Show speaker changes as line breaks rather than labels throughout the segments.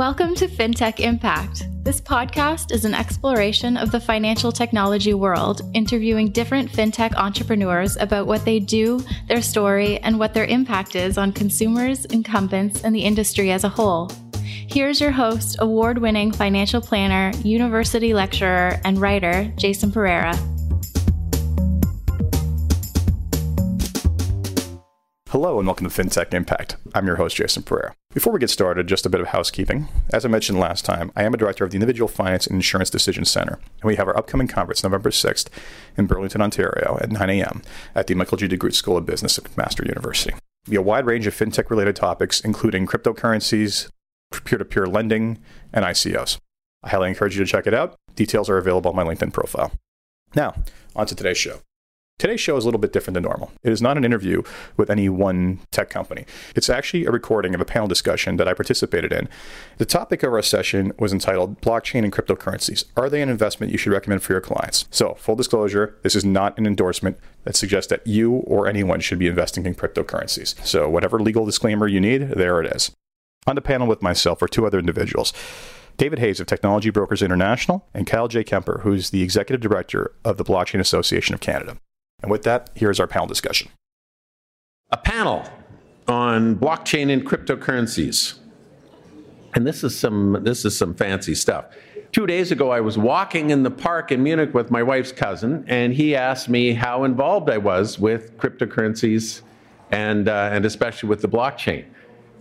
Welcome to FinTech Impact. This podcast is an exploration of the financial technology world, interviewing different FinTech entrepreneurs about what they do, their story, and what their impact is on consumers, incumbents, and the industry as a whole. Here's your host, award winning financial planner, university lecturer, and writer, Jason Pereira.
Hello and welcome to FinTech Impact. I'm your host, Jason Pereira. Before we get started, just a bit of housekeeping. As I mentioned last time, I am a director of the Individual Finance and Insurance Decision Center, and we have our upcoming conference November 6th in Burlington, Ontario at 9 a.m. at the Michael G. DeGroote School of Business at McMaster University. There'll be a wide range of FinTech related topics, including cryptocurrencies, peer to peer lending, and ICOs. I highly encourage you to check it out. Details are available on my LinkedIn profile. Now, on to today's show. Today's show is a little bit different than normal. It is not an interview with any one tech company. It's actually a recording of a panel discussion that I participated in. The topic of our session was entitled Blockchain and Cryptocurrencies. Are they an investment you should recommend for your clients? So, full disclosure, this is not an endorsement that suggests that you or anyone should be investing in cryptocurrencies. So, whatever legal disclaimer you need, there it is. On the panel with myself are two other individuals. David Hayes of Technology Brokers International and Kyle J. Kemper, who's the Executive Director of the Blockchain Association of Canada. And with that, here's our panel discussion.
A panel on blockchain and cryptocurrencies. And this is some this is some fancy stuff. Two days ago, I was walking in the park in Munich with my wife's cousin, and he asked me how involved I was with cryptocurrencies and, uh, and especially with the blockchain.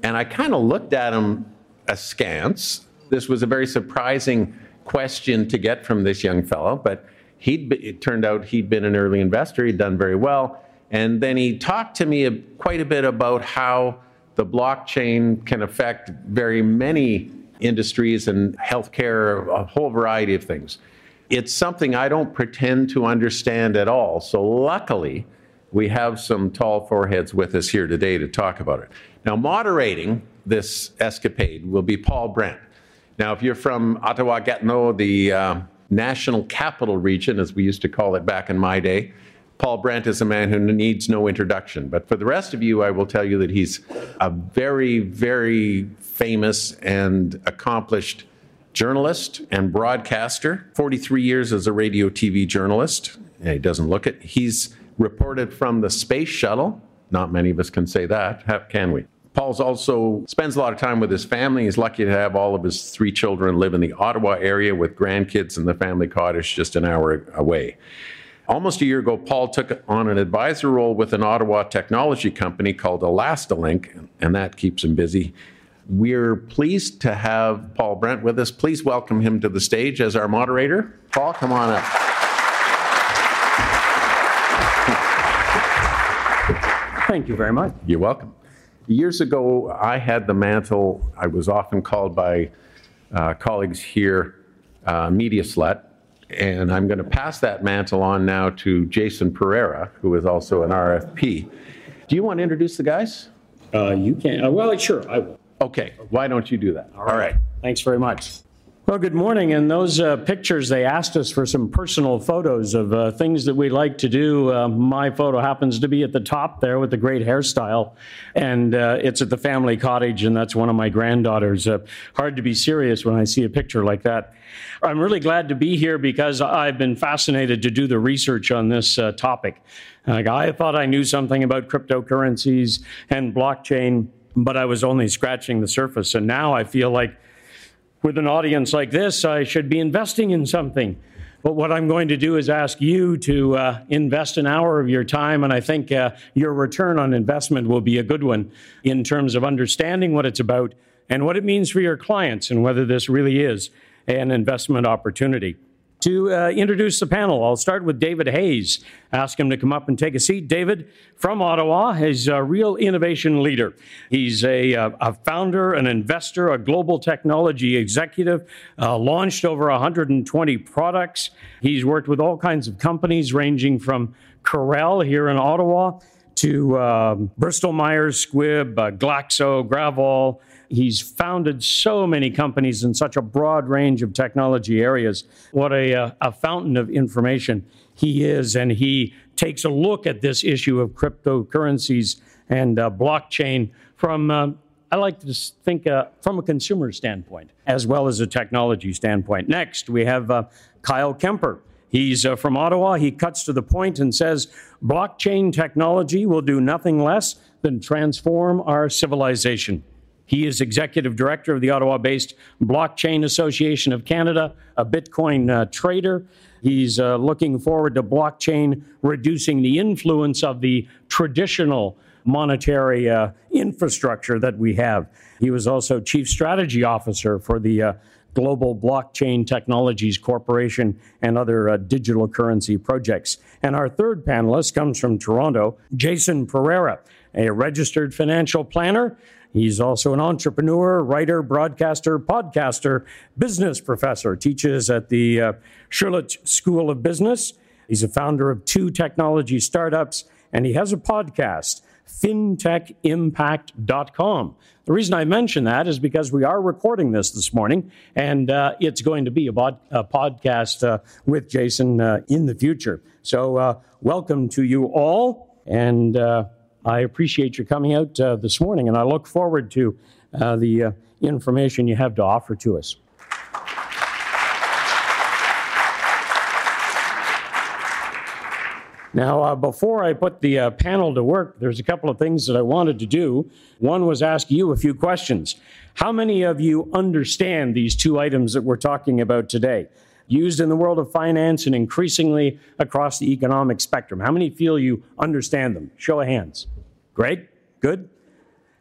And I kind of looked at him askance. This was a very surprising question to get from this young fellow, but he'd it turned out he'd been an early investor. He'd done very well, and then he talked to me quite a bit about how the blockchain can affect very many industries and healthcare, a whole variety of things. It's something I don't pretend to understand at all. So luckily, we have some tall foreheads with us here today to talk about it. Now, moderating this escapade will be Paul Brent. Now, if you're from Ottawa Gatineau, the uh, national capital region, as we used to call it back in my day. Paul Brent is a man who needs no introduction. But for the rest of you, I will tell you that he's a very, very famous and accomplished journalist and broadcaster. 43 years as a radio TV journalist. Yeah, he doesn't look it. He's reported from the space shuttle. Not many of us can say that, can we? Paul's also spends a lot of time with his family. He's lucky to have all of his three children live in the Ottawa area with grandkids in the family cottage just an hour away. Almost a year ago, Paul took on an advisor role with an Ottawa technology company called Elastalink, and that keeps him busy. We're pleased to have Paul Brent with us. Please welcome him to the stage as our moderator. Paul, come on up.
Thank you very much.
You're welcome. Years ago, I had the mantle, I was often called by uh, colleagues here, uh, media slut. And I'm going to pass that mantle on now to Jason Pereira, who is also an RFP. Do you want to introduce the guys?
Uh, you can. Uh, well, sure, I will.
Okay, why don't you do that?
All right. All right. Thanks very much. Well, good morning. And those uh, pictures, they asked us for some personal photos of uh, things that we like to do. Uh, my photo happens to be at the top there with the great hairstyle. And uh, it's at the family cottage, and that's one of my granddaughters. Uh, hard to be serious when I see a picture like that. I'm really glad to be here because I've been fascinated to do the research on this uh, topic. I thought I knew something about cryptocurrencies and blockchain, but I was only scratching the surface. And now I feel like with an audience like this, I should be investing in something. But what I'm going to do is ask you to uh, invest an hour of your time, and I think uh, your return on investment will be a good one in terms of understanding what it's about and what it means for your clients and whether this really is an investment opportunity to uh, introduce the panel. I'll start with David Hayes. Ask him to come up and take a seat. David, from Ottawa, is a real innovation leader. He's a, uh, a founder, an investor, a global technology executive, uh, launched over 120 products. He's worked with all kinds of companies, ranging from Corel here in Ottawa to um, Bristol Myers Squibb, uh, Glaxo, Gravol, He's founded so many companies in such a broad range of technology areas. What a, uh, a fountain of information he is. And he takes a look at this issue of cryptocurrencies and uh, blockchain from uh, I like to think uh, from a consumer standpoint as well as a technology standpoint. Next, we have uh, Kyle Kemper. He's uh, from Ottawa. He cuts to the point and says blockchain technology will do nothing less than transform our civilization. He is executive director of the Ottawa based Blockchain Association of Canada, a Bitcoin uh, trader. He's uh, looking forward to blockchain reducing the influence of the traditional monetary uh, infrastructure that we have. He was also chief strategy officer for the uh, Global Blockchain Technologies Corporation and other uh, digital currency projects. And our third panelist comes from Toronto, Jason Pereira, a registered financial planner He's also an entrepreneur, writer, broadcaster, podcaster, business professor, teaches at the uh, School of Business. He's a founder of two technology startups, and he has a podcast, fintechimpact.com. The reason I mention that is because we are recording this this morning, and uh, it's going to be a, bod- a podcast uh, with Jason uh, in the future. So, uh, welcome to you all, and uh, I appreciate your coming out uh, this morning, and I look forward to uh, the uh, information you have to offer to us. Now, uh, before I put the uh, panel to work, there's a couple of things that I wanted to do. One was ask you a few questions. How many of you understand these two items that we're talking about today? Used in the world of finance and increasingly across the economic spectrum. How many feel you understand them? Show of hands. Great, good.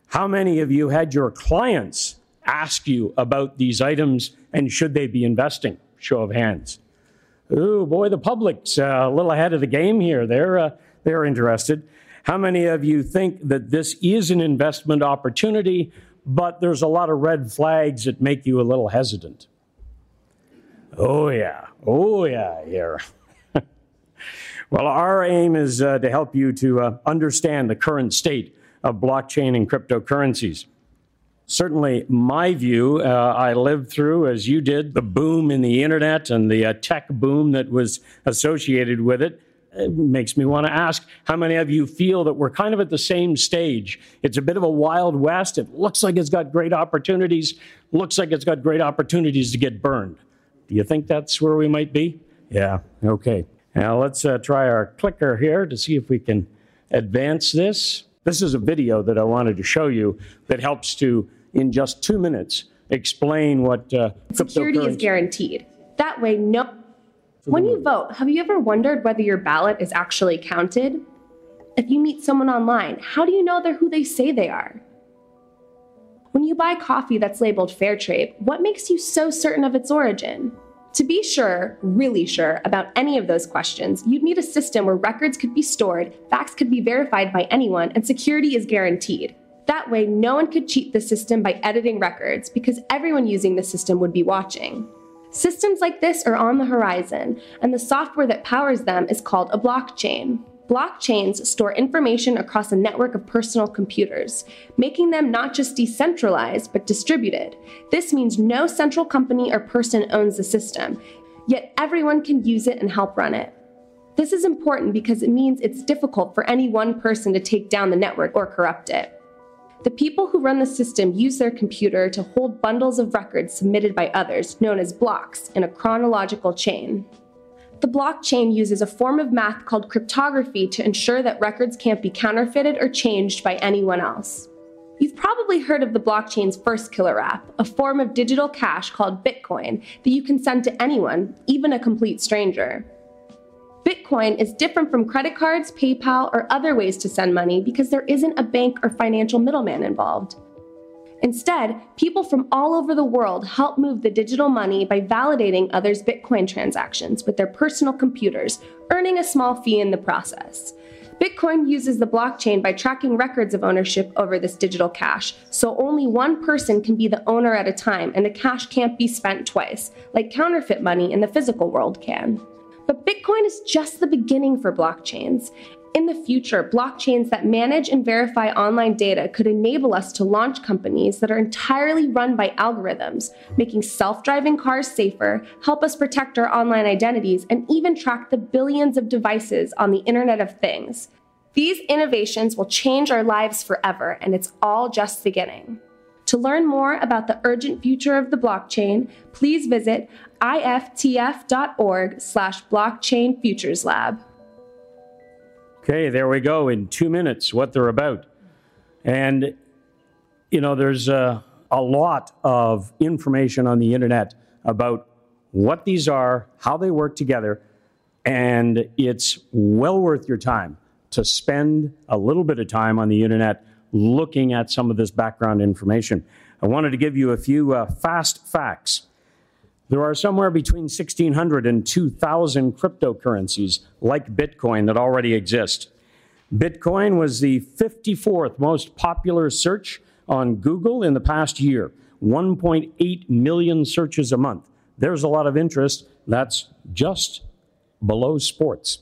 How many of you had your clients ask you about these items and should they be investing? Show of hands. Oh boy, the public's uh, a little ahead of the game here. They're, uh, they're interested. How many of you think that this is an investment opportunity, but there's a lot of red flags that make you a little hesitant? Oh, yeah. Oh, yeah, here. Well, our aim is uh, to help you to uh, understand the current state of blockchain and cryptocurrencies. Certainly, my view, uh, I lived through, as you did, the boom in the internet and the uh, tech boom that was associated with it. It makes me want to ask how many of you feel that we're kind of at the same stage? It's a bit of a wild west. It looks like it's got great opportunities, looks like it's got great opportunities to get burned. Do you think that's where we might be? Yeah, okay. Now let's uh, try our clicker here to see if we can advance this. This is a video that I wanted to show you that helps to, in just two minutes, explain what uh,
security is guaranteed. That way, no. When you vote, have you ever wondered whether your ballot is actually counted? If you meet someone online, how do you know they're who they say they are? When you buy coffee that's labeled fair trade, what makes you so certain of its origin? To be sure, really sure, about any of those questions, you'd need a system where records could be stored, facts could be verified by anyone, and security is guaranteed. That way, no one could cheat the system by editing records because everyone using the system would be watching. Systems like this are on the horizon, and the software that powers them is called a blockchain. Blockchains store information across a network of personal computers, making them not just decentralized, but distributed. This means no central company or person owns the system, yet everyone can use it and help run it. This is important because it means it's difficult for any one person to take down the network or corrupt it. The people who run the system use their computer to hold bundles of records submitted by others, known as blocks, in a chronological chain. The blockchain uses a form of math called cryptography to ensure that records can't be counterfeited or changed by anyone else. You've probably heard of the blockchain's first killer app, a form of digital cash called Bitcoin that you can send to anyone, even a complete stranger. Bitcoin is different from credit cards, PayPal, or other ways to send money because there isn't a bank or financial middleman involved. Instead, people from all over the world help move the digital money by validating others' Bitcoin transactions with their personal computers, earning a small fee in the process. Bitcoin uses the blockchain by tracking records of ownership over this digital cash, so only one person can be the owner at a time and the cash can't be spent twice, like counterfeit money in the physical world can. But Bitcoin is just the beginning for blockchains. In the future, blockchains that manage and verify online data could enable us to launch companies that are entirely run by algorithms, making self driving cars safer, help us protect our online identities, and even track the billions of devices on the Internet of Things. These innovations will change our lives forever, and it's all just beginning. To learn more about the urgent future of the blockchain, please visit iftf.org slash blockchain futures lab.
Okay, there we go. In two minutes, what they're about. And, you know, there's a, a lot of information on the internet about what these are, how they work together, and it's well worth your time to spend a little bit of time on the internet looking at some of this background information. I wanted to give you a few uh, fast facts. There are somewhere between 1,600 and 2,000 cryptocurrencies like Bitcoin that already exist. Bitcoin was the 54th most popular search on Google in the past year, 1.8 million searches a month. There's a lot of interest. That's just below sports.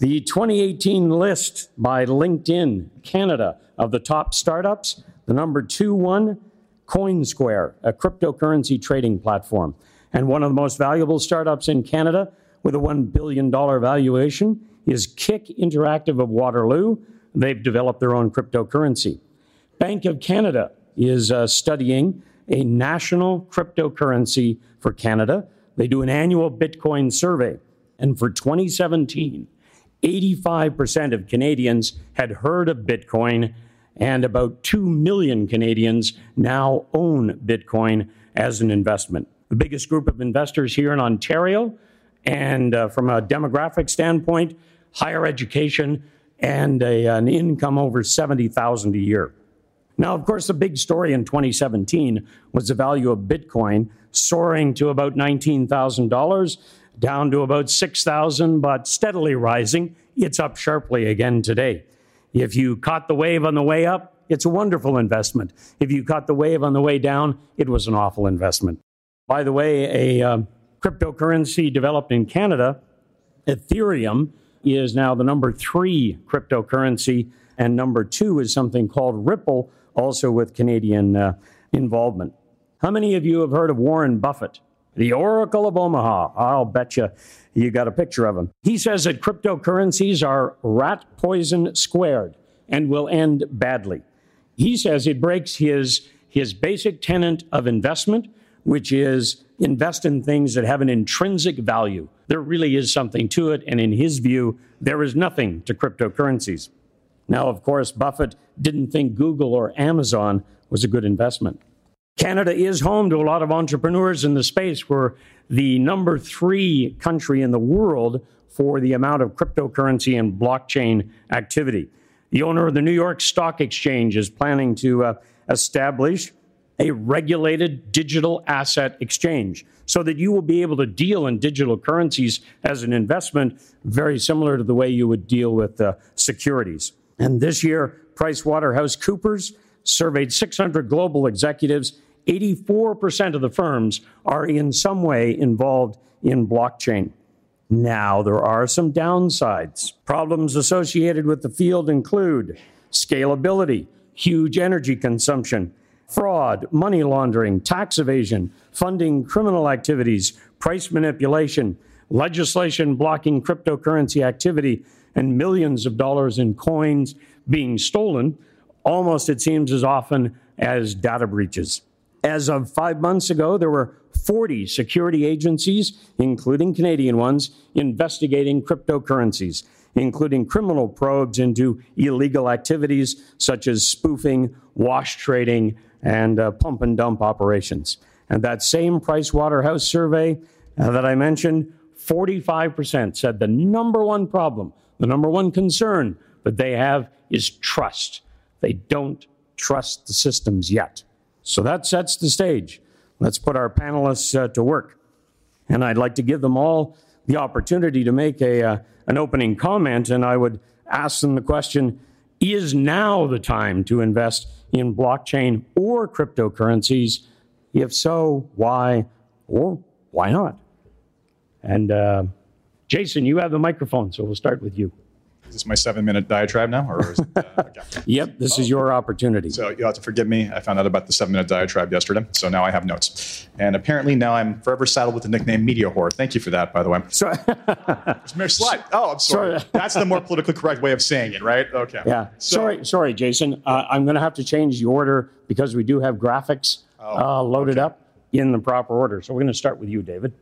The 2018 list by LinkedIn Canada of the top startups, the number two one, CoinSquare, a cryptocurrency trading platform. And one of the most valuable startups in Canada with a $1 billion valuation is Kik Interactive of Waterloo. They've developed their own cryptocurrency. Bank of Canada is uh, studying a national cryptocurrency for Canada. They do an annual Bitcoin survey. And for 2017, 85% of Canadians had heard of Bitcoin, and about 2 million Canadians now own Bitcoin as an investment. The biggest group of investors here in Ontario, and uh, from a demographic standpoint, higher education and a, an income over 70,000 a year. Now, of course, the big story in 2017 was the value of Bitcoin soaring to about $19,000 down to about 6,000, but steadily rising. It's up sharply again today. If you caught the wave on the way up, it's a wonderful investment. If you caught the wave on the way down, it was an awful investment. By the way, a um, cryptocurrency developed in Canada, Ethereum, is now the number three cryptocurrency, and number two is something called Ripple, also with Canadian uh, involvement. How many of you have heard of Warren Buffett? the Oracle of Omaha. I'll bet you you got a picture of him. He says that cryptocurrencies are rat poison squared and will end badly. He says it breaks his, his basic tenet of investment, which is invest in things that have an intrinsic value. There really is something to it, and in his view, there is nothing to cryptocurrencies. Now, of course, Buffett didn't think Google or Amazon was a good investment. Canada is home to a lot of entrepreneurs in the space. We're the number three country in the world for the amount of cryptocurrency and blockchain activity. The owner of the New York Stock Exchange is planning to uh, establish a regulated digital asset exchange so that you will be able to deal in digital currencies as an investment, very similar to the way you would deal with uh, securities. And this year, PricewaterhouseCoopers surveyed 600 global executives 84% of the firms are in some way involved in blockchain. Now, there are some downsides. Problems associated with the field include scalability, huge energy consumption, fraud, money laundering, tax evasion, funding criminal activities, price manipulation, legislation blocking cryptocurrency activity, and millions of dollars in coins being stolen, almost, it seems, as often as data breaches. As of five months ago, there were 40 security agencies, including Canadian ones, investigating cryptocurrencies, including criminal probes into illegal activities such as spoofing, wash trading, and uh, pump and dump operations. And that same Price Waterhouse survey uh, that I mentioned, 45% said the number one problem, the number one concern that they have is trust. They don't trust the systems yet. So that sets the stage. Let's put our panelists uh, to work. And I'd like to give them all the opportunity to make a, uh, an opening comment, and I would ask them the question Is now the time to invest in blockchain or cryptocurrencies? If so, why or why not? And uh, Jason, you have the microphone, so we'll start with you.
This my seven minute diatribe now? Or is it, uh, okay.
Yep, this is your opportunity.
So you'll have to forgive me. I found out about the seven minute diatribe yesterday. So now I have notes. And apparently now I'm forever saddled with the nickname Media Whore. Thank you for that, by the way.
So,
Slide. Oh, I'm sorry.
Sorry.
That's the more politically correct way of saying it, right? Okay.
yeah,
So-
sorry, sorry, Jason. Uh, I'm going to have to change the order because we do have graphics uh, loaded up in the proper order. So we're going to start with you, David.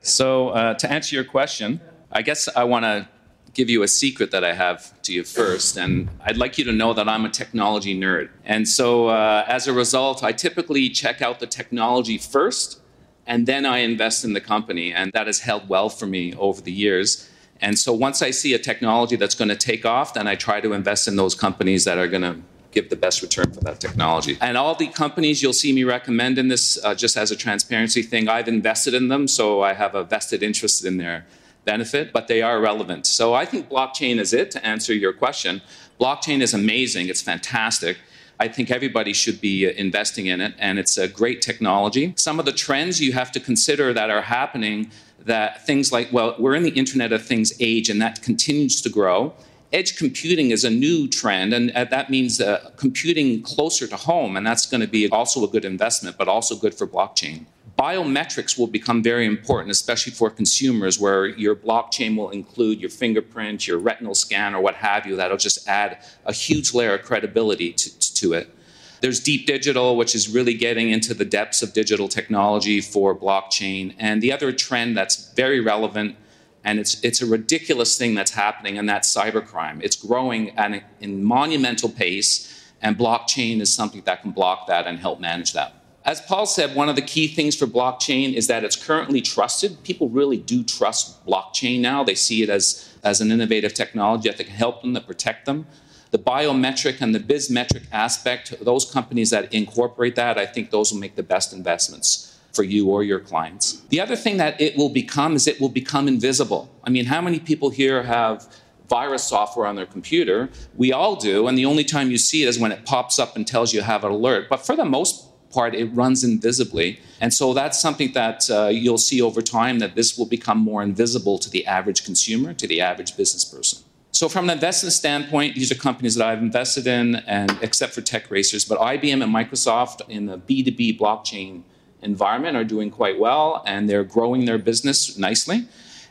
So, uh, to answer your question, I guess I want to give you a secret that I have to you first. And I'd like you to know that I'm a technology nerd. And so, uh, as a result, I typically check out the technology first, and then I invest in the company. And that has held well for me over the years. And so, once I see a technology that's going to take off, then I try to invest in those companies that are going to give the best return for that technology. And all the companies you'll see me recommend in this, uh, just as a transparency thing, I've invested in them, so I have a vested interest in their benefit, but they are relevant. So I think blockchain is it to answer your question. Blockchain is amazing, it's fantastic. I think everybody should be uh, investing in it, and it's a great technology. Some of the trends you have to consider that are happening that things like, well, we're in the Internet of Things age, and that continues to grow edge computing is a new trend, and uh, that means uh, computing closer to home, and that's going to be also a good investment, but also good for blockchain. Biometrics will become very important, especially for consumers, where your blockchain will include your fingerprint, your retinal scan, or what have you. That'll just add a huge layer of credibility to, to it. There's deep digital, which is really getting into the depths of digital technology for blockchain. And the other trend that's very relevant and it's it's a ridiculous thing that's happening, and that's cybercrime. It's growing at a in monumental pace, and blockchain is something that can block that and help manage that. As Paul said, one of the key things for blockchain is that it's currently trusted. People really do trust blockchain now. They see it as, as an innovative technology that can help them, that protect them. The biometric and the bizmetric aspect, those companies that incorporate that, I think those will make the best investments for you or your clients. The other thing that it will become is it will become invisible. I mean, how many people here have virus software on their computer? We all do, and the only time you see it is when it pops up and tells you have an alert. But for the most part, it runs invisibly. And so that's something that uh, you'll see over time that this will become more invisible to the average consumer, to the average business person. So, from an investment standpoint, these are companies that I've invested in, and except for tech racers, but IBM and Microsoft in the B2B blockchain environment are doing quite well and they're growing their business nicely.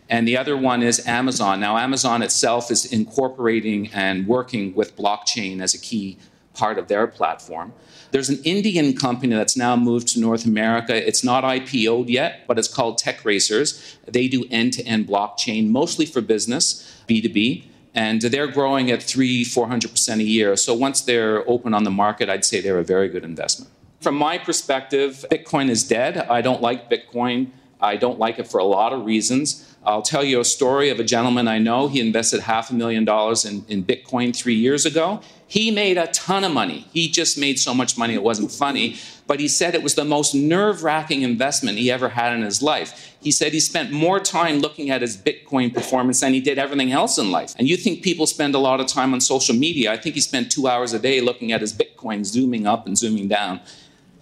And the other one is Amazon. Now, Amazon itself is incorporating and working with blockchain as a key part of their platform. There's an Indian company that's now moved to North America. It's not IPO'd yet, but it's called Tech Racers. They do end to end blockchain, mostly for business, B2B. And they're growing at three, 400% a year. So once they're open on the market, I'd say they're a very good investment. From my perspective, Bitcoin is dead. I don't like Bitcoin. I don't like it for a lot of reasons. I'll tell you a story of a gentleman I know. He invested half a million dollars in, in Bitcoin three years ago. He made a ton of money. He just made so much money it wasn't funny. But he said it was the most nerve wracking investment he ever had in his life. He said he spent more time looking at his Bitcoin performance than he did everything else in life. And you think people spend a lot of time on social media. I think he spent two hours a day looking at his Bitcoin, zooming up and zooming down.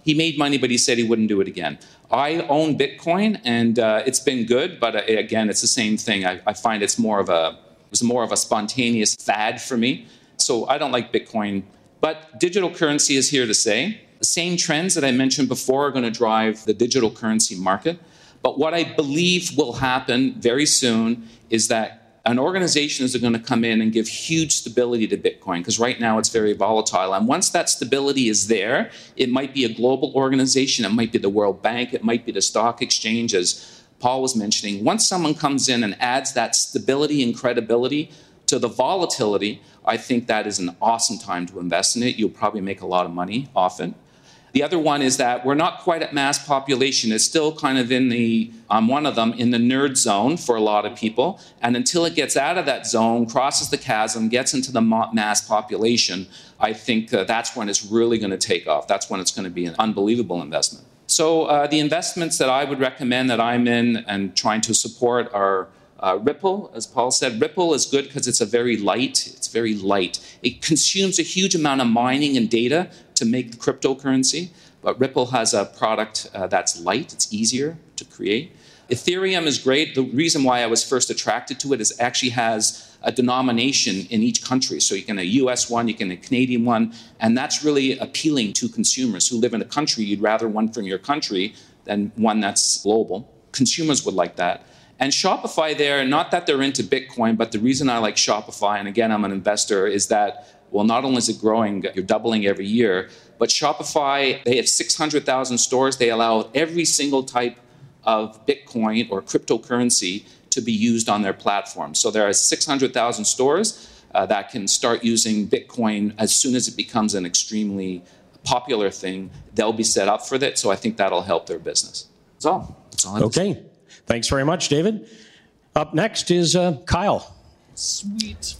He made money, but he said he wouldn't do it again. I own Bitcoin, and uh, it's been good, but uh, again, it's the same thing. I, I find it's more of a it's more of a spontaneous fad for me. So I don't like Bitcoin, but digital currency is here to stay. The same trends that I mentioned before are going to drive the digital currency market. But what I believe will happen very soon is that an organization is going to come in and give huge stability to Bitcoin because right now it's very volatile. And once that stability is there, it might be a global organization, it might be the World Bank, it might be the stock exchange, as Paul was mentioning. Once someone comes in and adds that stability and credibility to the volatility, I think that is an awesome time to invest in it. You'll probably make a lot of money often. The other one is that we're not quite at mass population. It's still kind of in the, um, one of them, in the nerd zone for a lot of people. And until it gets out of that zone, crosses the chasm, gets into the mass population, I think uh, that's when it's really going to take off. That's when it's going to be an unbelievable investment. So uh, the investments that I would recommend that I'm in and trying to support are uh, Ripple, as Paul said, Ripple is good because it's a very light. It's very light. It consumes a huge amount of mining and data to make the cryptocurrency, but Ripple has a product uh, that's light. It's easier to create. Ethereum is great. The reason why I was first attracted to it is it actually has a denomination in each country. So you can a US one, you can a Canadian one, and that's really appealing to consumers who live in a country. You'd rather one from your country than one that's global. Consumers would like that. And Shopify, there, not that they're into Bitcoin, but the reason I like Shopify, and again, I'm an investor, is that, well, not only is it growing, you're doubling every year, but Shopify, they have 600,000 stores. They allow every single type of Bitcoin or cryptocurrency to be used on their platform. So there are 600,000 stores uh, that can start using Bitcoin as soon as it becomes an extremely popular thing. They'll be set up for that. So I think that'll help their business. That's all. That's all
okay. Thanks very much, David. Up next is uh, Kyle.
Sweet.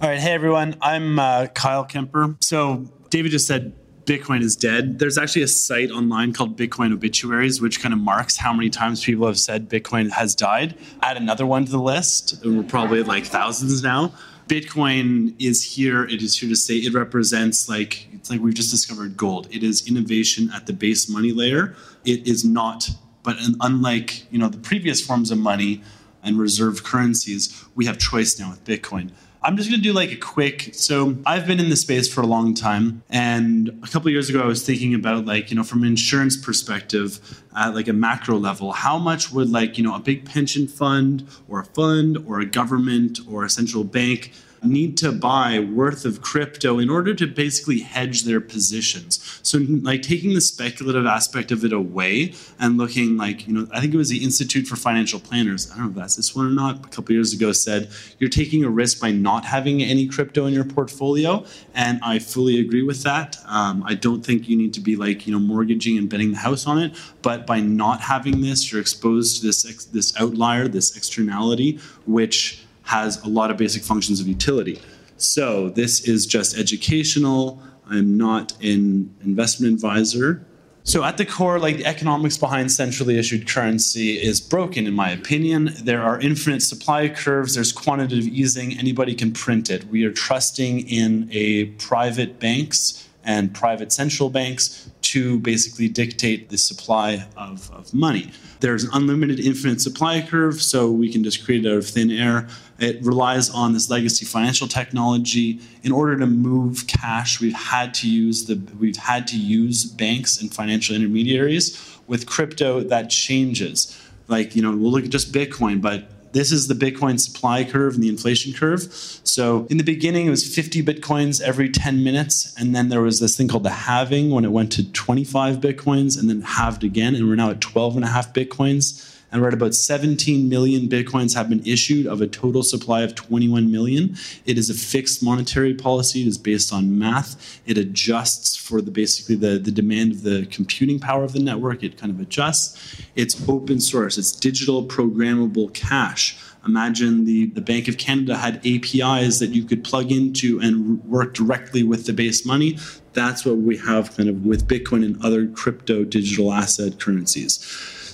All right. Hey, everyone. I'm uh, Kyle Kemper. So David just said Bitcoin is dead. There's actually a site online called Bitcoin Obituaries, which kind of marks how many times people have said Bitcoin has died. Add another one to the list. and We're probably like thousands now. Bitcoin is here. It is here to stay. It represents like it's like we've just discovered gold. It is innovation at the base money layer. It is not, but unlike you know the previous forms of money and reserve currencies, we have choice now with Bitcoin. I'm just going to do like a quick. So I've been in the space for a long time, and a couple years ago, I was thinking about like you know from an insurance perspective, at like a macro level, how much would like you know a big pension fund or a fund or a government or a central bank need to buy worth of crypto in order to basically hedge their positions. So, like taking the speculative aspect of it away and looking like, you know, I think it was the Institute for Financial Planners, I don't know if that's this one or not, a couple years ago said, you're taking a risk by not having any crypto in your portfolio. And I fully agree with that. Um, I don't think you need to be like, you know, mortgaging and betting the house on it. But by not having this, you're exposed to this, this outlier, this externality, which has a lot of basic functions of utility. So this is just educational. I'm not an investment advisor. So at the core, like the economics behind centrally issued currency is broken, in my opinion. There are infinite supply curves. There's quantitative easing. Anybody can print it. We are trusting in a private banks and private central banks to basically dictate the supply of, of money. There's an unlimited infinite supply curve, so we can just create it out of thin air. It relies on this legacy financial technology. In order to move cash, we've had to use the we've had to use banks and financial intermediaries. With crypto, that changes. Like you know, we'll look at just Bitcoin, but this is the Bitcoin supply curve and the inflation curve. So in the beginning, it was 50 Bitcoins every 10 minutes. And then there was this thing called the halving when it went to 25 Bitcoins and then halved again. And we're now at 12 and a half Bitcoins and we're at about 17 million bitcoins have been issued of a total supply of 21 million. It is a fixed monetary policy. It is based on math. It adjusts for the basically the, the demand of the computing power of the network. It kind of adjusts. It's open source. It's digital programmable cash. Imagine the, the Bank of Canada had APIs that you could plug into and work directly with the base money. That's what we have kind of with Bitcoin and other crypto digital asset currencies.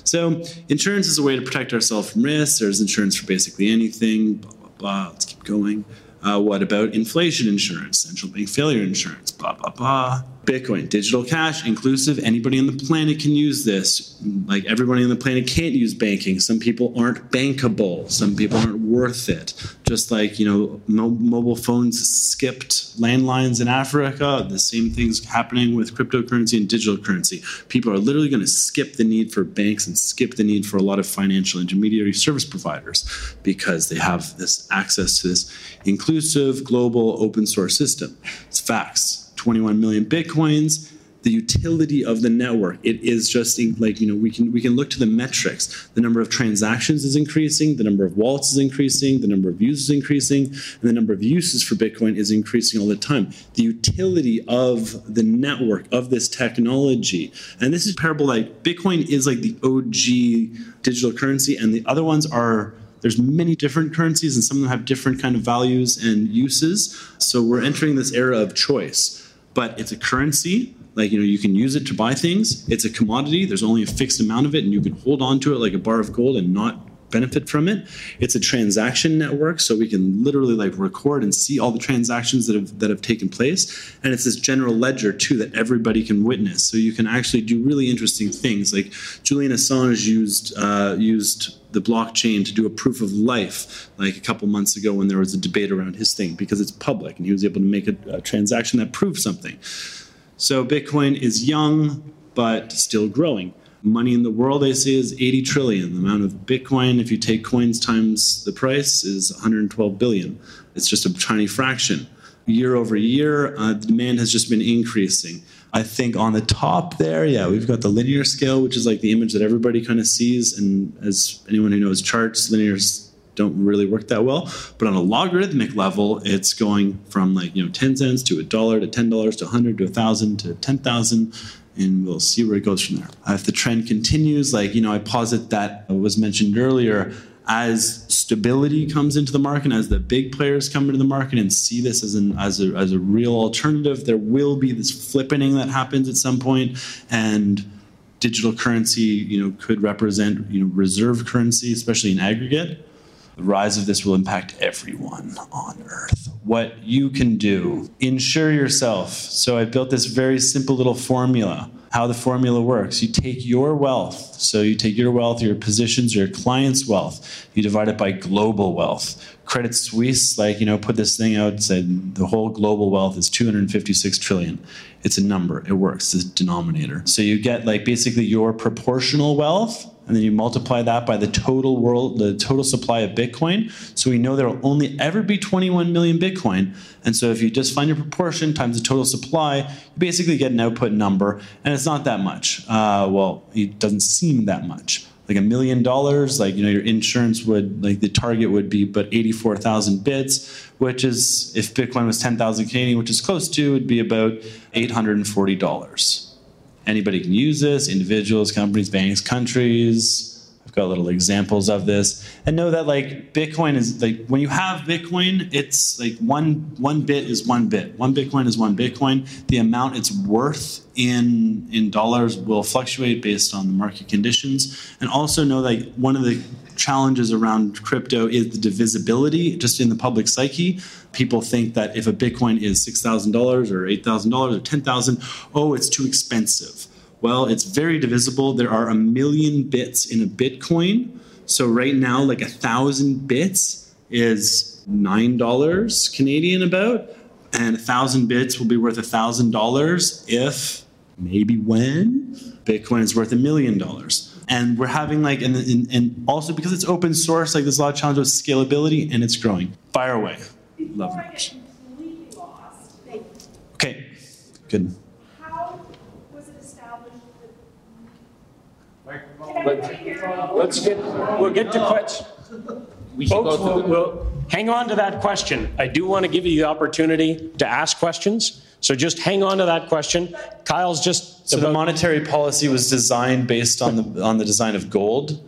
So insurance is a way to protect ourselves from risk. There's insurance for basically anything. Blah blah blah. Let's keep going. Uh, what about inflation insurance, central bank failure insurance, blah, blah, blah. Bitcoin, digital cash, inclusive. Anybody on the planet can use this. Like everybody on the planet can't use banking. Some people aren't bankable. Some people aren't worth it. Just like, you know, mo- mobile phones skipped landlines in Africa, the same thing's happening with cryptocurrency and digital currency. People are literally going to skip the need for banks and skip the need for a lot of financial intermediary service providers because they have this access to this inclusive, global, open source system. It's facts. 21 million bitcoins the utility of the network. It is just like you know we can we can look to the metrics. The number of transactions is increasing the number of wallets is increasing the number of users is increasing and the number of uses for bitcoin is increasing all the time. The utility of the network of this technology. And this is parable like bitcoin is like the og digital currency and the other ones are there's many different currencies and some of them have different kind of values and uses. So we're entering this era of choice but it's a currency like you know you can use it to buy things. It's a commodity. There's only a fixed amount of it and you can hold on to it like a bar of gold and not benefit from it. It's a transaction network, so we can literally like record and see all the transactions that have that have taken place. And it's this general ledger too that everybody can witness. So you can actually do really interesting things. Like Julian Assange used uh, used the blockchain to do a proof of life like a couple months ago when there was a debate around his thing because it's public and he was able to make a, a transaction that proved something. So Bitcoin is young but still growing money in the world they say is 80 trillion. The amount of bitcoin if you take coins times the price is 112 billion. It's just a tiny fraction. Year over year uh, demand has just been increasing. I think on the top there yeah we've got the linear scale which is like the image that everybody kind of sees and as anyone who knows charts linears don't really work that well. But on a logarithmic level it's going from like you know 10 cents to a dollar to 10 dollars to 100 to 1000 to 10000 and we'll see where it goes from there. If the trend continues, like you know, I posit that was mentioned earlier, as stability comes into the market, as the big players come into the market and see this as an as a as a real alternative, there will be this flippening that happens at some point, and digital currency, you know, could represent you know reserve currency, especially in aggregate. The rise of this will impact everyone on Earth. What you can do, insure yourself. So I built this very simple little formula. How the formula works. You take your wealth, so you take your wealth, your positions, your client's wealth, you divide it by global wealth. Credit Suisse, like, you know, put this thing out, said the whole global wealth is 256 trillion. It's a number, it works, it's a denominator. So you get like basically your proportional wealth and then you multiply that by the total world, the total supply of Bitcoin. So we know there will only ever be 21 million Bitcoin. And so if you just find your proportion times the total supply, you basically get an output number, and it's not that much. Uh, well, it doesn't seem that much. Like a million dollars, like you know, your insurance would like the target would be but 84,000 bits, which is if Bitcoin was 10,000 Canadian, which is close to, would be about 840 dollars. Anybody can use this individuals, companies, banks, countries. I've got little examples of this. And know that like Bitcoin is like when you have Bitcoin, it's like one one bit is one bit. One Bitcoin is one Bitcoin. The amount it's worth in in dollars will fluctuate based on the market conditions. And also know that one of the challenges around crypto is the divisibility just in the public psyche people think that if a Bitcoin is $6,000 or $8,000 or 10,000, oh, it's too expensive. Well, it's very divisible. There are a million bits in a Bitcoin. So right now, like a thousand bits is nine dollars Canadian about, and a thousand bits will be worth a thousand dollars if maybe when Bitcoin is worth a million dollars. And we're having like, and, and, and also because it's open source, like there's a lot of challenges with scalability, and it's growing. Fire away love much. Okay, good.
How was it established?
Let's get, we'll get to questions. Folks, we'll, we'll hang on to that question. I do want to give you the opportunity to ask questions. So just hang on to that question. Kyle's just.
So the monetary policy was designed based on the on the design of gold.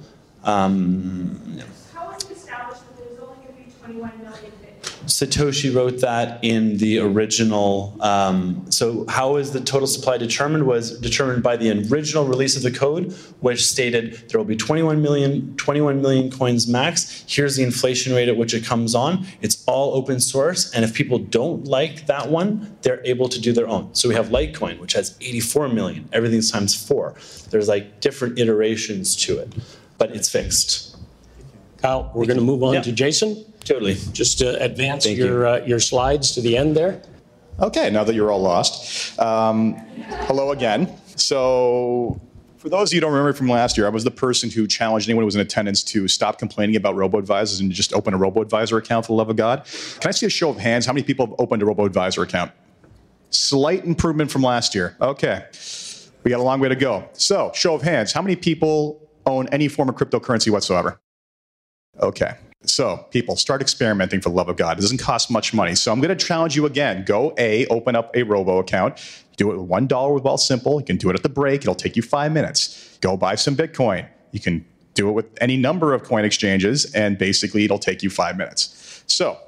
Um,
How was it established that there was only going to be 21 million
Satoshi wrote that in the original. Um, so, how is the total supply determined? Was determined by the original release of the code, which stated there will be 21 million, 21 million coins max. Here's the inflation rate at which it comes on. It's all open source, and if people don't like that one, they're able to do their own. So we have Litecoin, which has 84 million. Everything's times four. There's like different iterations to it, but it's fixed.
Kyle, we're going to move on
Yeah.
to Jason.
Totally.
Just to advance
Thank
your, uh, your slides to the end there.
Okay, now that you're all lost, um, hello again. So, for those of you who don't remember from last year, I was the person who challenged anyone who was in attendance to stop complaining about robo advisors and just open a robo advisor account for the love of God. Can I see a show of hands? How many people have opened a robo advisor account? Slight improvement from last year. Okay, we got a long way to go. So, show of hands. How many people own any form of cryptocurrency whatsoever? Okay. So, people, start experimenting for the love of God. It doesn't cost much money. So, I'm going to challenge you again. Go A, open up a robo account. Do it with $1 with Wealthsimple. You can do it at the break. It'll take you five minutes. Go buy some Bitcoin. You can do it with any number of coin exchanges, and basically, it'll take you five minutes. So,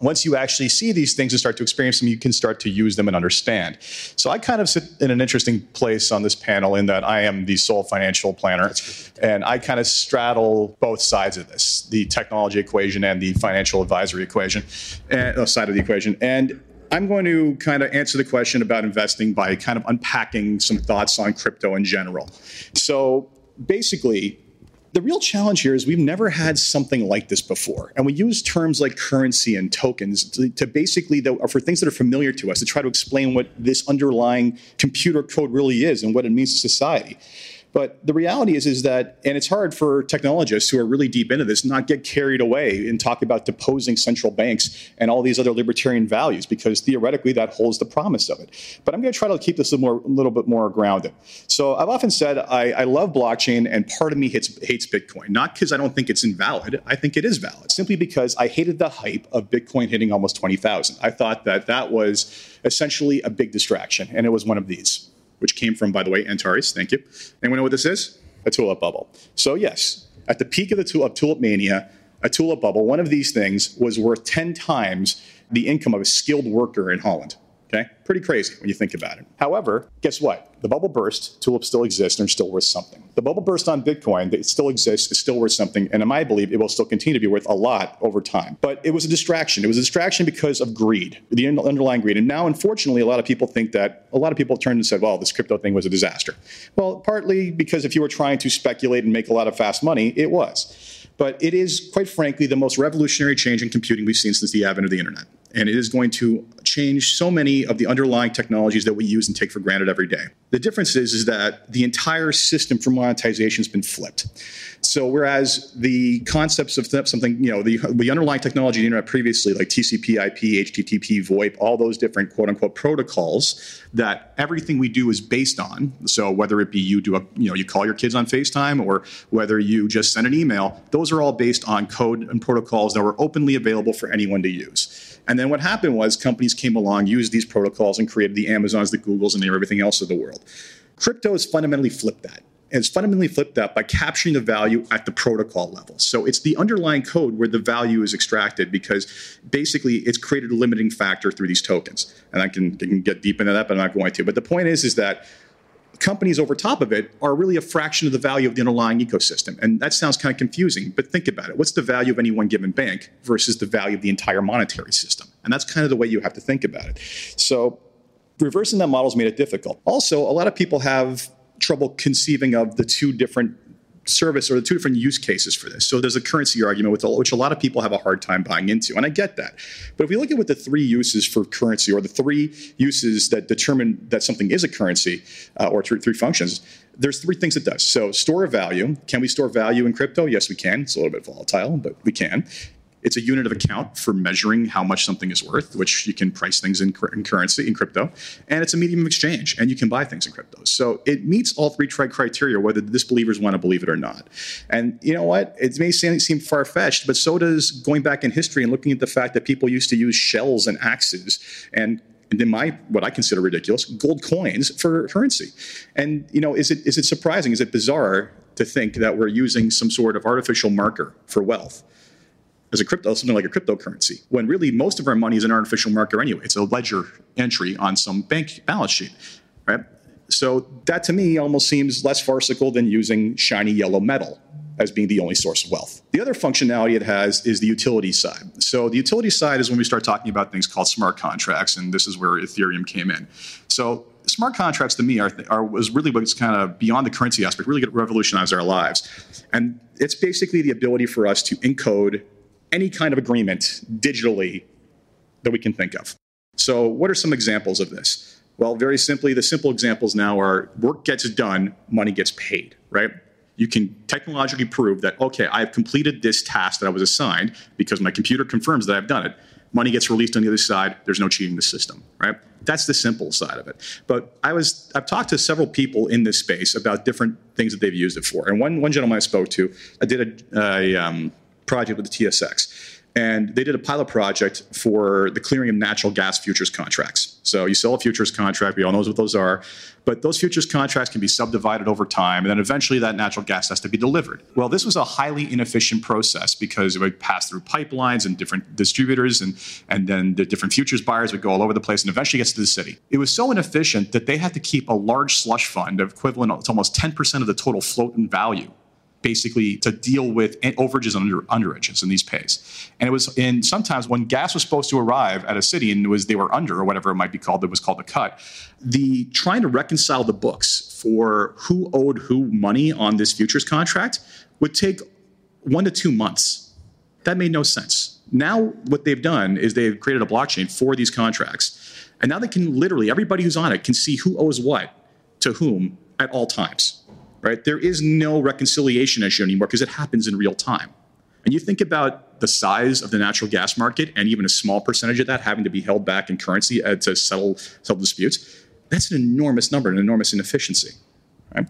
once you actually see these things and start to experience them, you can start to use them and understand. So I kind of sit in an interesting place on this panel in that I am the sole financial planner, and I kind of straddle both sides of this: the technology equation and the financial advisory equation, and, uh, side of the equation. And I'm going to kind of answer the question about investing by kind of unpacking some thoughts on crypto in general. So basically, the real challenge here is we've never had something like this before. And we use terms like currency and tokens to, to basically, the, for things that are familiar to us, to try to explain what this underlying computer code really is and what it means to society. But the reality is, is that, and it's hard for technologists who are really deep into this not get carried away and talk about deposing central banks and all these other libertarian values, because theoretically that holds the promise of it. But I'm going to try to keep this a, more, little bit more grounded. So I've often said I, I love blockchain, and part of me hates, hates Bitcoin, not because I don't think it's invalid. I think it is valid, simply because I hated the hype of Bitcoin hitting almost 20,000. I thought that that was essentially a big distraction, and it was one of these which came from, by the way, Antares. Thank you. Anyone know what this is? A tulip bubble. So, yes, at the peak of the tulip, tulip mania, a tulip bubble, one of these things was worth 10 times the income of a skilled worker in Holland. Okay? Pretty crazy when you think about it. However, guess what? The bubble burst, tulips still exist, and are still worth something. The bubble burst on Bitcoin, it still exists, it's still worth something, and in my belief, it will still continue to be worth a lot over time. But it was a distraction. It was a distraction because of greed, the underlying greed. And now, unfortunately, a lot of people think that a lot of people turned and said, well, this crypto thing was a disaster. Well, partly because if you were trying to speculate and make a lot of fast money, it was. But it is, quite frankly, the most revolutionary change in computing we've seen since the advent of the internet and it is going to change so many of the underlying technologies that we use and take for granted every day. The difference is, is that the entire system for monetization has been flipped. So whereas the concepts of something, you know, the, the underlying technology of the internet previously, like TCP, IP, HTTP, VoIP, all those different quote unquote protocols that everything we do is based on. So whether it be you do a, you know, you call your kids on FaceTime or whether you just send an email, those are all based on code and protocols that were openly available for anyone to use. And then what happened was companies came along, used these protocols, and created the Amazons, the Googles, and everything else of the world. Crypto has fundamentally flipped that. And it's fundamentally flipped that by capturing the value at the protocol level. So it's the underlying code where the value is extracted because basically it's created a limiting factor through these tokens. And I can, can get deep into that, but I'm not going to. But the point is, is that companies over top of it are really a fraction of the value of the underlying ecosystem. And that sounds kind of confusing, but think about it. What's the value of any one given bank versus the value of the entire monetary system? And that's kind of the way you have to think about it. So reversing that model has made it difficult. Also, a lot of people have trouble conceiving of the two different service or the two different use cases for this. So there's a currency argument with which a lot of people have a hard time buying into, and I get that. But if we look at what the three uses for currency or the three uses that determine that something is a currency uh, or three, three functions, there's three things it does. So store value. Can we store value in crypto? Yes, we can. It's a little bit volatile, but we can. It's a unit of account for measuring how much something is worth, which you can price things in, in, currency, in crypto. And it's a medium of exchange, and you can buy things in crypto. So it meets all three criteria, whether the disbelievers want to believe it or not. And you know what? It may seem, seem far fetched, but so does going back in history and looking at the fact that people used to use shells and axes and and in my what I consider ridiculous, gold coins for currency. And you know, is it is it surprising? Is it bizarre to think that we're using some sort of artificial marker for wealth? As a crypto, something like a cryptocurrency, when really most of our money is an artificial marker anyway. It's a ledger entry on some bank balance sheet, right? So that to me almost seems less farcical than using shiny yellow metal as being the only source of wealth. The other functionality it has is the utility side. So the utility side is when we start talking about things called smart contracts, and this is where Ethereum came in. So smart contracts to me are, are was really what's kind of beyond the currency aspect, really revolutionize our lives. And it's basically the ability for us to encode any kind of agreement digitally that we can think of. So, what are some examples of this? Well, very simply, the simple examples now are work gets done, money gets paid, right? You can technologically prove that, okay, I've completed this task that I was assigned because my computer confirms that I've done it. Money gets released on the other side. There's no cheating the system, right? That's the simple side of it. But I was, I've talked to several people in this space about different things that they've used it for. And one, one gentleman I spoke to, I did a, a um, project with the TSX. and they did a pilot project for the clearing of natural gas futures contracts. So you sell a futures contract, we all know what those are, but those futures contracts can be subdivided over time, and then eventually that natural gas has to be delivered. Well, this was a highly inefficient process because it would pass through pipelines and different distributors, and, and then the different futures buyers would go all over the place and eventually gets to the city. It was so inefficient that they had to keep a large slush fund of equivalent to almost 10% of the total float in value basically to deal with overages and under, underages in these pays. And it was in sometimes when gas was supposed to arrive at a city and was they were under or whatever it might be called, it was called a cut. The trying to reconcile the books for who owed who money on this futures contract would take one to two months. That made no sense. Now what they've done is they've created a blockchain for these contracts. And now they can literally everybody who's on it can see who owes what to whom at all times right? There is no reconciliation issue anymore because it happens in real time. And you think about the size of the natural gas market and even a small percentage of that having to be held back in currency uh, to settle, settle disputes, that's an enormous number, an enormous inefficiency. Right?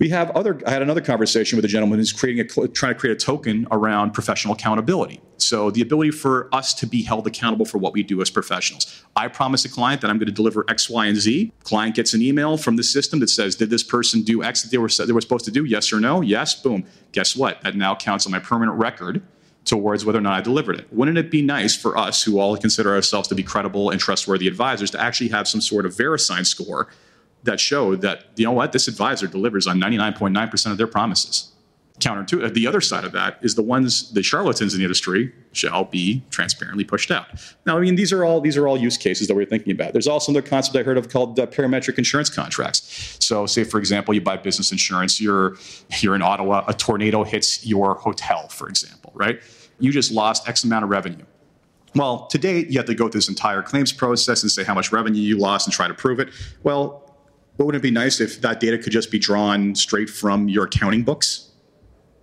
We have other. I had another conversation with a gentleman who's creating a trying to create a token around professional accountability. So the ability for us to be held accountable for what we do as professionals. I promise a client that I'm going to deliver X, Y, and Z. Client gets an email from the system that says, "Did this person do X that they were they were supposed to do? Yes or no? Yes. Boom. Guess what? That now counts on my permanent record." towards whether or not I delivered it. Wouldn't it be nice for us, who all consider ourselves to be credible and trustworthy advisors, to actually have some sort of VeriSign score that showed that you know what this advisor delivers on 99.9% of their promises. Counter to the other side of that is the ones the charlatans in the industry shall be transparently pushed out. Now i mean these are all these are all use cases that we're thinking about. There's also another concept i heard of called uh, parametric insurance contracts. So say for example you buy business insurance you're you're in ottawa a tornado hits your hotel for example right? You just lost x amount of revenue. Well, to date, you have to go through this entire claims process and say how much revenue you lost and try to prove it. Well, but wouldn't it be nice if that data could just be drawn straight from your accounting books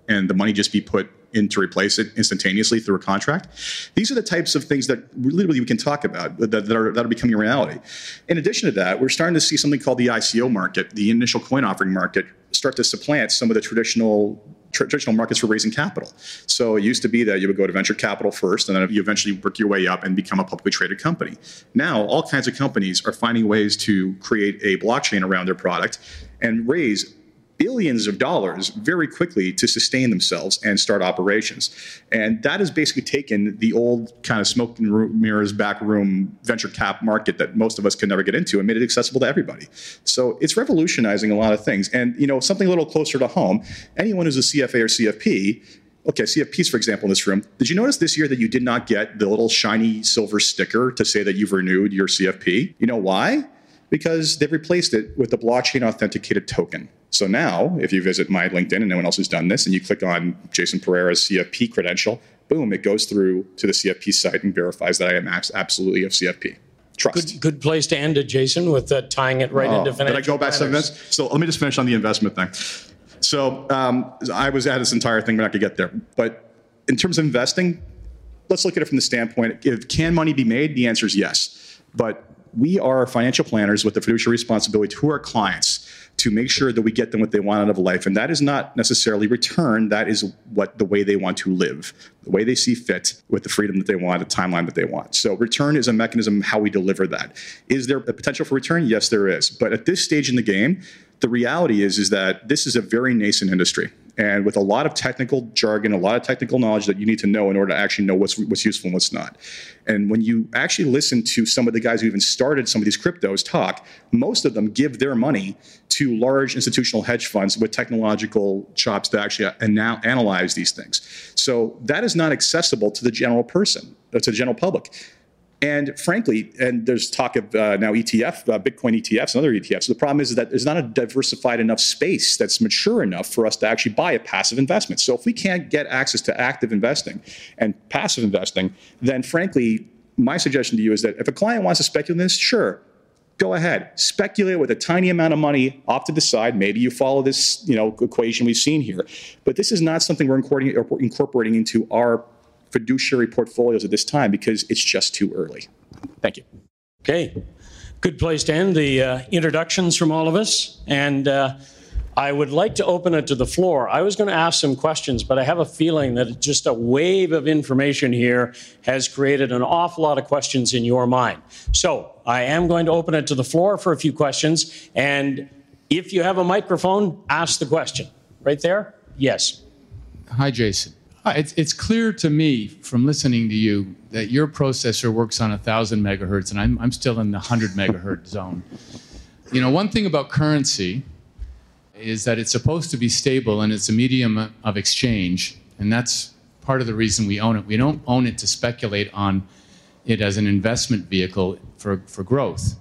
and the money just be put in to replace it instantaneously through a contract? These are the types of things that literally we can talk about that, that, are, that are becoming reality. In addition to that, we're starting to see something called the ICO market, the initial coin offering market, start to supplant some of the traditional traditional markets for raising capital. So it used to be that you would go to venture capital first, and then you eventually work your way up and become a publicly traded company. Now, all kinds of companies are finding ways to create a blockchain around their product and raise billions of dollars very quickly to sustain themselves and start operations. And that has basically taken the old kind of smoke and mirrors back room venture cap market that most of us could never get into and made it accessible to everybody. So it's revolutionizing a lot of things. And you know, something a little closer to home, anyone who's a CFA or CFP okay, CFPs, for example, in this room, did you notice this year that you did not get the little shiny silver sticker to say that you've renewed your CFP? You know why? Because they've replaced it with the blockchain authenticated token. So now, if you visit my LinkedIn and no one else has done this, and you click on Jason Pereira's CFP credential, boom, it goes through to the CFP site and verifies that I am absolutely a CFP. Trust.
Good, good place to end it, Jason, with uh, tying it right oh, into financial.
Did I go back seven minutes? So let me just finish on the investment thing. So um, I was at this entire thing, we're not going to get there. But in terms of investing, let's look at it from the standpoint: if can money be made? The answer is yes. But we are financial planners with the fiduciary responsibility to our clients to make sure that we get them what they want out of life. And that is not necessarily return. That is what the way they want to live, the way they see fit with the freedom that they want, the timeline that they want. So return is a mechanism how we deliver that. Is there a potential for return? Yes, there is. But at this stage in the game, the reality is, is that this is a very nascent industry and with a lot of technical jargon, a lot of technical knowledge that you need to know in order to actually know what's what's useful and what's not. And when you actually listen to some of the guys who even started some of these cryptos talk, most of them give their money to large institutional hedge funds with technological chops to actually analyze these things. So that is not accessible to the general person, uh, to the general public. And frankly, and there's talk of uh, now ETF, uh, Bitcoin ETFs, and other ETFs. The problem is that there's not a diversified enough space that's mature enough for us to actually buy a passive investment. So if we can't get access to active investing and passive investing, then frankly, my suggestion to you is that if a client wants to speculate in this, sure, go ahead, speculate with a tiny amount of money off to the side. Maybe you follow this, you know, equation we've seen here. But this is not something we're incorporating into our fiduciary portfolios at this time because it's just too early. Thank you.
Okay. Good place to end the uh, introductions from all of us. And uh, I would like to open it to the floor. I was going to ask some questions, but I have a feeling that just a wave of information here has created an awful lot of questions in your mind. So I am going to open it to the floor for a few questions. And if you have a microphone, ask the question. Right there? Yes.
Hi, Jason. It's, it's clear to me from listening to you that your processor works on 1,000 megahertz, and I'm, I'm still in the 100 megahertz zone. You know, one thing about currency is that it's supposed to be stable and it's a medium of exchange, and that's part of the reason we own it. We don't own it to speculate on it as an investment vehicle for, for growth.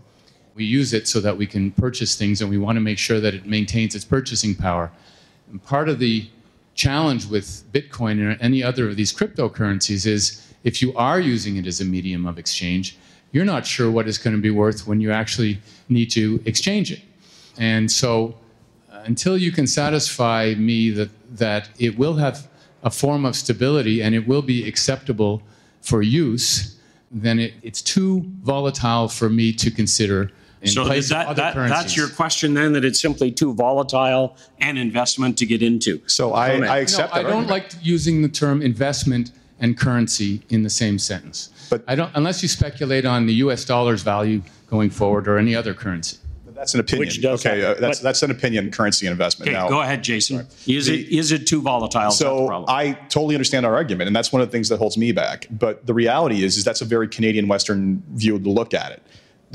We use it so that we can purchase things, and we want to make sure that it maintains its purchasing power. And part of the challenge with Bitcoin or any other of these cryptocurrencies is if you are using it as a medium of exchange, you're not sure what it's going to be worth when you actually need to exchange it. And so uh, until you can satisfy me that, that it will have a form of stability and it will be acceptable for use, then it, it's too volatile for me to consider
so
place
that,
of other
that,
currencies.
that's your question then, that it's simply too volatile an investment to get into.
So I,
Comment.
I accept
no, I don't
argument.
like using the term investment and currency in the same sentence.
But-
I don't, unless you speculate on the U.S. dollar's value going forward or any other currency.
That's an opinion.
Which does
okay,
happen.
uh, that's
But-
that's an opinion. Currency and investment.
Okay,
now,
go ahead, Jason. Is it is it too volatile? Is that the
So? I totally understand our argument, and that's one of the things that holds me back. But the reality is, is that's a very Canadian Western view to look at it.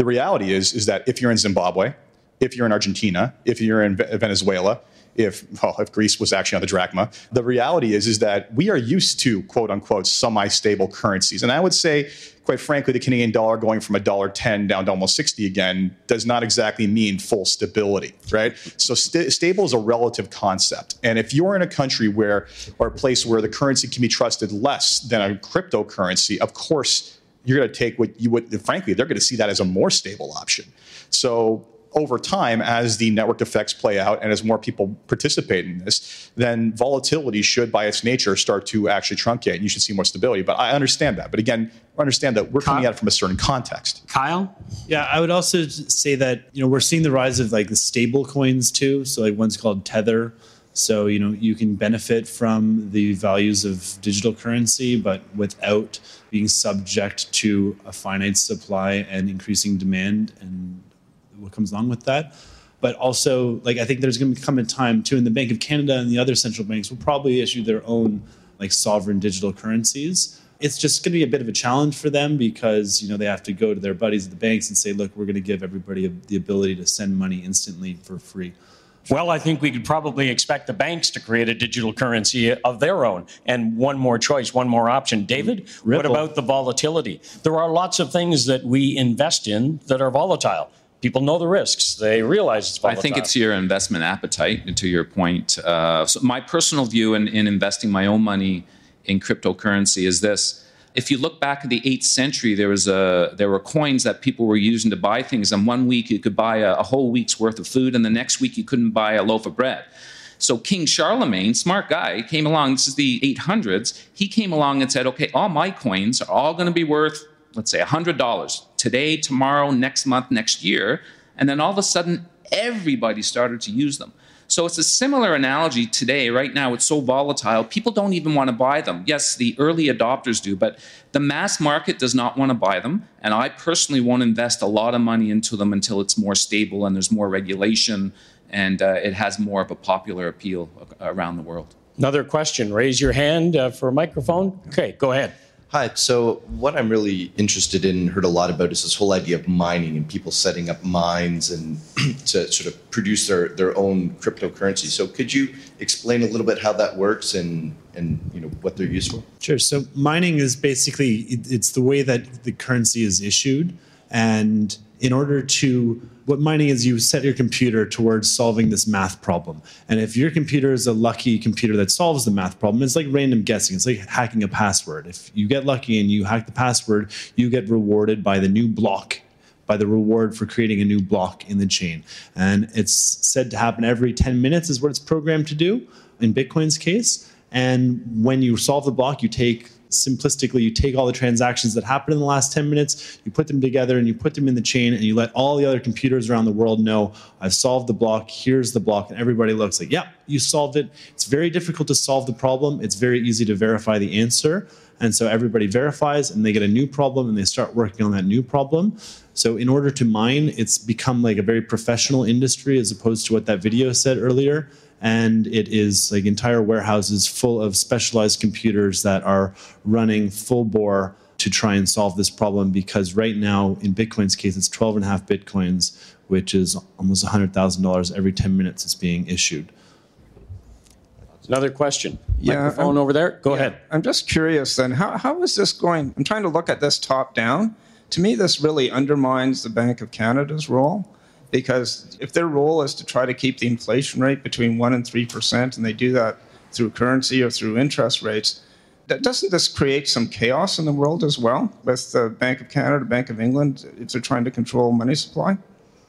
The reality is, is that if you're in Zimbabwe, if you're in Argentina, if you're in Venezuela, if well, if Greece was actually on the drachma, the reality is, is that we are used to quote unquote semi-stable currencies, and I would say, quite frankly, the Canadian dollar going from a dollar ten down to almost sixty again does not exactly mean full stability, right? So st- stable is a relative concept, and if you're in a country where or a place where the currency can be trusted less than a cryptocurrency, of course you're going to take what you would frankly they're going to see that as a more stable option so over time as the network effects play out and as more people participate in this then volatility should by its nature start to actually truncate and you should see more stability but i understand that but again understand that we're coming at it from a certain context
Kyle?
Yeah, I would also say that you know we're seeing the rise of like the stable coins too. So like one's called Tether. So you know you can benefit from the values of digital currency, but without being subject to a finite supply and increasing demand and what comes along with that. But also, like I think there's going to come a time too, and the Bank of Canada and the other central banks will probably issue their own like sovereign digital currencies. It's just going to be a bit of a challenge for them because you know they have to go to their buddies at the banks and say, "Look, we're going to give everybody the ability to send money instantly for free."
Well, I think we could probably expect the banks to create a digital currency of their own. And one more choice, one more option. David, what about the volatility? There are lots of things that we invest in that are volatile. People know the risks, they realize it's
I think it's your investment appetite, to your point. Uh, so my personal view in, in investing my own money in cryptocurrency is this. If you look back at the 8th century, there, was a, there were coins that people were using to buy things. And one week you could buy a, a whole week's worth of food, and the next week you couldn't buy a loaf of bread. So King Charlemagne, smart guy, came along. This is the 800s. He came along and said, "Okay, all my coins are all going to be worth, let's say, $100 today, tomorrow, next month, next year." And then all of a sudden, everybody started to use them. So it's a similar analogy today. Right now, it's so volatile, people don't even want to buy them. Yes, the early adopters do, but the mass market does not want to buy them. And I personally won't invest a lot of money into them until it's more stable and there's more regulation and uh, it has more of a popular appeal around the world.
Another question. Raise your hand uh, for a microphone. Okay, go ahead.
Hi. So, what I'm really interested in, heard a lot about, is this whole idea of mining and people setting up mines and to sort of produce their, their own cryptocurrency. So, could you explain a little bit how that works and and you know what they're used for?
Sure. So mining is basically it, it's the way that the currency is issued, and in order to what mining is, you set your computer towards solving this math problem. And if your computer is a lucky computer that solves the math problem, it's like random guessing. It's like hacking a password. If you get lucky and you hack the password, you get rewarded by the new block by the reward for creating a new block in the chain. And it's said to happen every 10 minutes, is what it's programmed to do in Bitcoin's case. And when you solve the block, you take simplistically, you take all the transactions that happened in the last 10 minutes, you put them together and you put them in the chain and you let all the other computers around the world know, I've solved the block, here's the block. And everybody looks like, yeah, you solved it. It's very difficult to solve the problem. It's very easy to verify the answer. And so everybody verifies and they get a new problem and they start working on that new problem. So in order to mine, it's become like a very professional industry as opposed to what that video said earlier. And it is like entire warehouses full of specialized computers that are running full bore to try and solve this problem because right now in Bitcoin's case, it's 12 and a half Bitcoins, which is almost $100,000 every 10 minutes it's being issued.
Another question.
Yeah,
Microphone
I'm-
over there. Go
Yeah.
ahead.
I'm just curious then, how, how is this going? I'm trying to look at this top down. To me, this really undermines the Bank of Canada's role because if their role is to try to keep the inflation rate between 1% and 3%, and they do that through currency or through interest rates, doesn't this create some chaos in the world as well with the Bank of Canada, Bank of England, if they're trying to control money supply?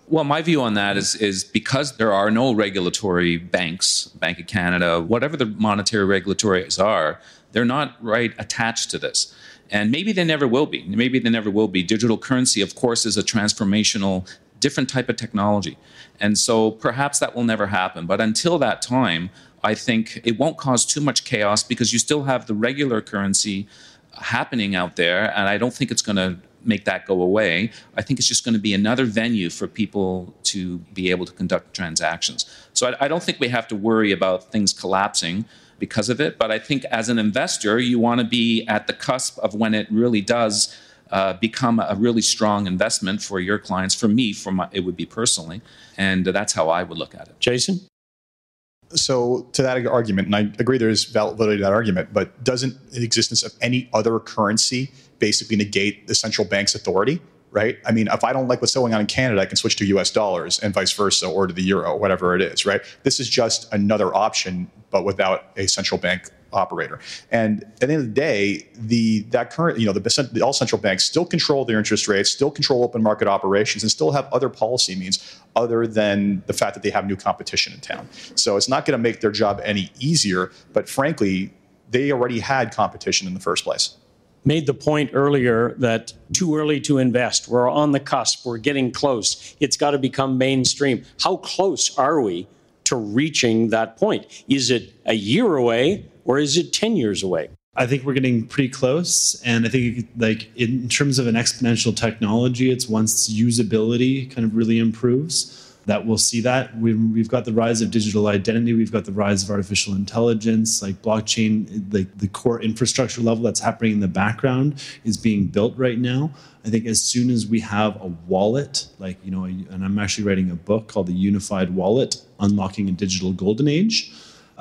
Well, my view on that is is because there are no regulatory banks, Bank of Canada, whatever the monetary regulatories are, they're not right attached to this. And maybe they never will be. Maybe they never will be. Digital currency, of course, is a transformational, different type of technology. And so perhaps that will never happen. But until that time, I think it won't cause too much chaos because you still have the regular currency happening out there. And I don't think it's going to make that go away. I think it's just going to be another venue for people to be able to conduct transactions. So I, I don't think we have to worry about things collapsing because of it. But I think as an investor, you want to be at the cusp of when it really does uh, become a really strong investment for your clients. For me, for my, it would be personally, and that's how I would look at it.
Jason?
So, to that argument, and I agree there is validity to that argument, but doesn't the existence of any other currency basically negate the central bank's authority? Right? I mean, if I don't like what's going on in Canada, I can switch to US dollars and vice versa, or to the euro, whatever it is, right? This is just another option, but without a central bank operator. And at the end of the day, the that current, you know, the, all central banks still control their interest rates, still control open market operations, and still have other policy means other than the fact that they have new competition in town. So it's not going to make their job any easier, but frankly, they already had competition in the first place.
Made the point earlier that too early to invest. We're on the cusp. We're getting close. It's got to become mainstream. How close are we to reaching that point? Is it a year away or is it 10 years away?
I think we're getting pretty close, and I think like in terms of an exponential technology, it's once usability kind of really improves that we'll see that. We've, got the rise of digital identity, we've got the rise of artificial intelligence, like blockchain, like the core infrastructure level that's happening in the background is being built right now. I think as soon as we have a wallet, like, you know, and I'm actually writing a book called The Unified Wallet Unlocking a Digital Golden Age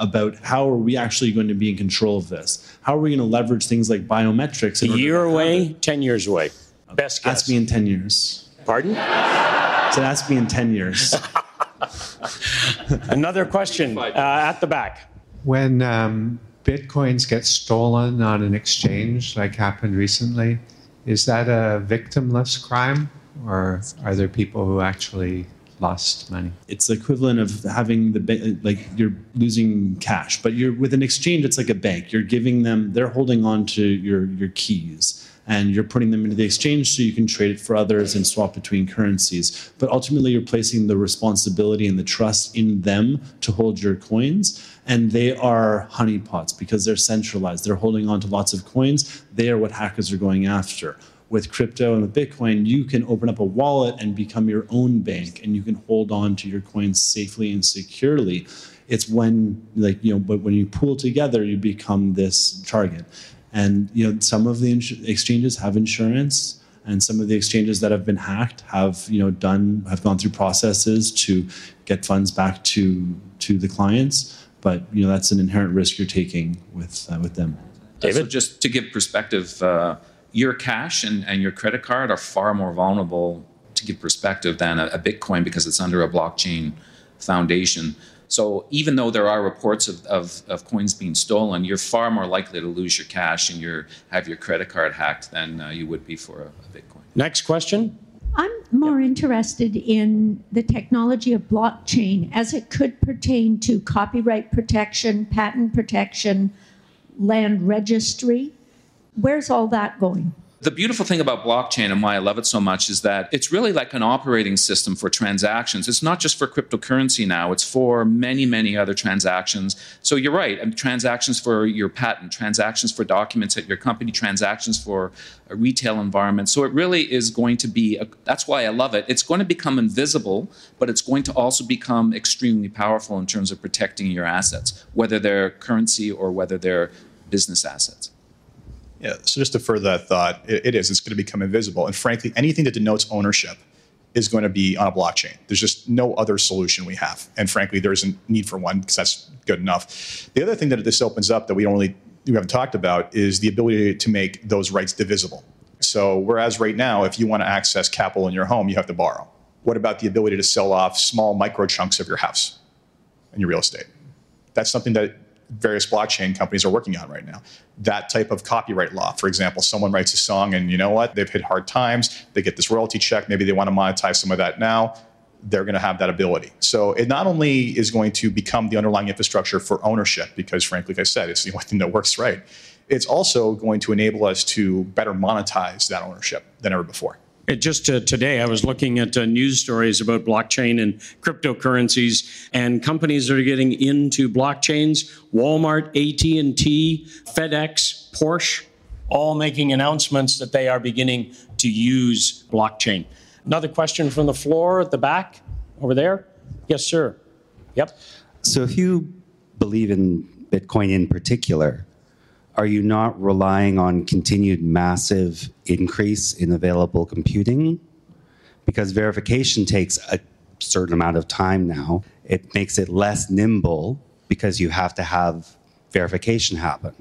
about how are we actually going to be in control of this? How are we going to leverage things like biometrics?
A year away,
it?
10 years away. Best guess.
Ask me in 10 years.
Pardon?
So ask me in 10 years.
Another question uh, at the back.
When um, bitcoins get stolen on an exchange, like happened recently, is that a victimless crime, or are there people who actually lost money?
It's the equivalent of having the ba- like you're losing cash, but you're with an exchange. It's like a bank. You're giving them. They're holding on to your your keys, and you're putting them into the exchange so you can trade it for others and swap between currencies. But ultimately, you're placing the responsibility and the trust in them to hold your coins. And they are honeypots because they're centralized. They're holding on to lots of coins. They are what hackers are going after with crypto and with Bitcoin, you can open up a wallet and become your own bank and you can hold on to your coins safely and securely. It's when, like, you know, but when you pool together, you become this target. And, you know, some of the ins- exchanges have insurance and some of the exchanges that have been hacked have, you know, done, have gone through processes to get funds back to, to the clients. But, you know, that's an inherent risk you're taking with, uh, with them.
So just to give perspective, uh, your cash and, and your credit card are far more vulnerable to give perspective than a, a Bitcoin because it's under a blockchain foundation. So even though there are reports of, of, of coins being stolen, you're far more likely to lose your cash and your have your credit card hacked than uh, you would be for a, a Bitcoin.
Next question.
I'm more interested in the technology of blockchain as it could pertain to copyright protection, patent protection, land registry. Where's all that going?
The beautiful thing about blockchain and why I love it so much is that it's really like an operating system for transactions. It's not just for cryptocurrency now, it's for many, many other transactions. So you're right, transactions for your patent, transactions for documents at your company, transactions for a retail environment. So it really is going to be, a, that's why I love it. It's going to become invisible, but it's going to also become extremely powerful in terms of protecting your assets, whether they're currency or whether they're business assets.
Yeah, so just to further that thought, it, it is. It's going to become invisible. And frankly, anything that denotes ownership is going to be on a blockchain. There's just no other solution we have. And frankly, there isn't need for one because that's good enough. The other thing that this opens up that we don't really we haven't talked about is the ability to make those rights divisible. So whereas right now, if you want to access capital in your home, you have to borrow. What about the ability to sell off small micro chunks of your house and your real estate? That's something that various blockchain companies are working on right now. That type of copyright law, for example, someone writes a song and you know what? They've hit hard times, they get this royalty check, maybe they want to monetize some of that now. They're going to have that ability. So it not only is going to become the underlying infrastructure for ownership, because frankly, like I said, it's the only thing that works right. It's also going to enable us to better monetize that ownership than ever before.
It just uh, today, I was looking at uh, news stories about blockchain and cryptocurrencies, and companies that are getting into blockchains. Walmart, AT and T, FedEx, Porsche, all making announcements that they are beginning to use blockchain. Another question from the floor at the back, over there. Yes, sir. Yep.
So, if you believe in Bitcoin in particular, are you not relying on continued massive increase in available computing? Because verification takes a certain amount of time now. It makes it less nimble because you have to have verification happen.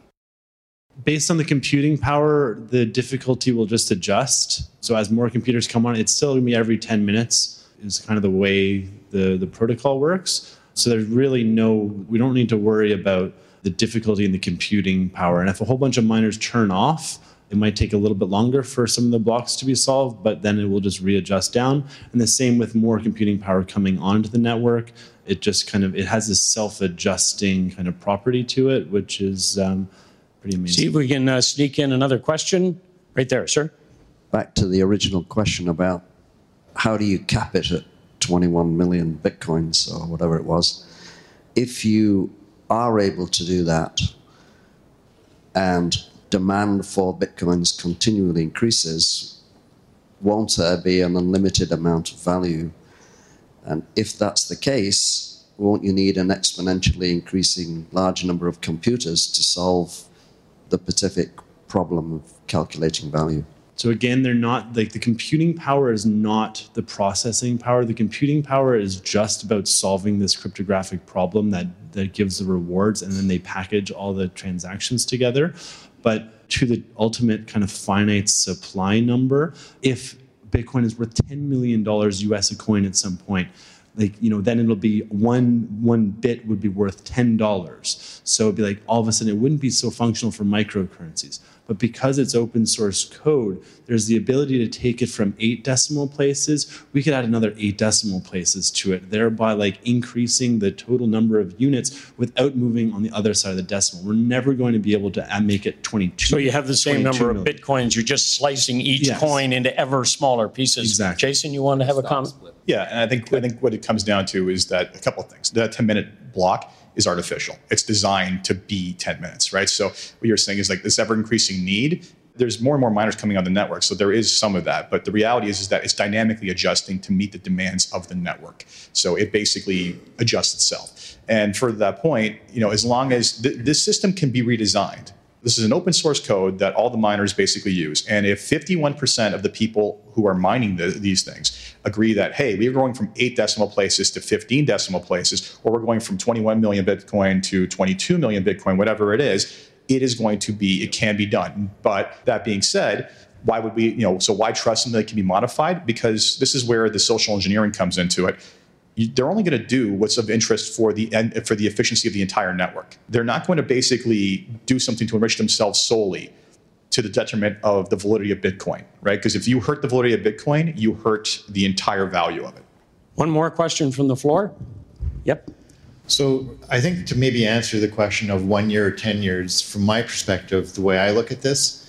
Based on the computing power, the difficulty will just adjust. So as more computers come on, it's still going to be every 10 minutes is kind of the way the, the protocol works. So there's really no, we don't need to worry about the difficulty in the computing power. And if a whole bunch of miners turn off, it might take a little bit longer for some of the blocks to be solved, but then it will just readjust down. And the same with more computing power coming onto the network. It just kind of it has this self-adjusting kind of property to it, which is um, pretty amazing.
See if we can uh, sneak in another question right there, sir.
Back to the original question about how do you cap it at 21 million bitcoins or whatever it was. If you are able to do that and demand for bitcoins continually increases, won't there be an unlimited amount of value? And if that's the case, won't you need an exponentially increasing large number of computers to solve the specific problem of calculating value?
So again, they're not like the computing power is not the processing power. The computing power is just about solving this cryptographic problem that that gives the rewards, and then they package all the transactions together. But to the ultimate kind of finite supply number, if Bitcoin is worth ten million dollars US a coin at some point, like you know then it'll be one one bit would be worth ten dollars so it'd be like all of a sudden it wouldn't be so functional for microcurrencies but because it's open source code, there's the ability to take it from eight decimal places. We could add another eight decimal places to it, thereby like increasing the total number of units without moving on the other side of the decimal. We're never going to be able to uh, make it 22.
So you have the same number million. of bitcoins. You're just slicing each yes. coin into ever smaller pieces.
Exactly.
Jason, you want to have a comment?
Yeah, and I think I think what it comes down to is that a couple of things. That 10 minute block is artificial. It's designed to be 10 minutes, right? So what you're saying is like this ever increasing need. There's more and more miners coming on the network, so there is some of that. But the reality is, is that it's dynamically adjusting to meet the demands of the network. So it basically adjusts itself. And for that point, you know, as long as th- this system can be redesigned, this is an open source code that all the miners basically use. And if 51% of the people who are mining the, these things agree that, hey, we're going from eight decimal places to 15 decimal places, or we're going from 21 million Bitcoin to 22 million Bitcoin, whatever it is, it is going to be, it can be done. But that being said, why would we, you know, so why trust something that can be modified? Because this is where the social engineering comes into it they're only going to do what's of interest for the for the efficiency of the entire network. They're not going to basically do something to enrich themselves solely to the detriment of the validity of Bitcoin, right? Because if you hurt the validity of Bitcoin, you hurt the entire value of it.
One more question from the floor. Yep.
So I think to maybe answer the question of one year or 10 years, from my perspective, the way I look at this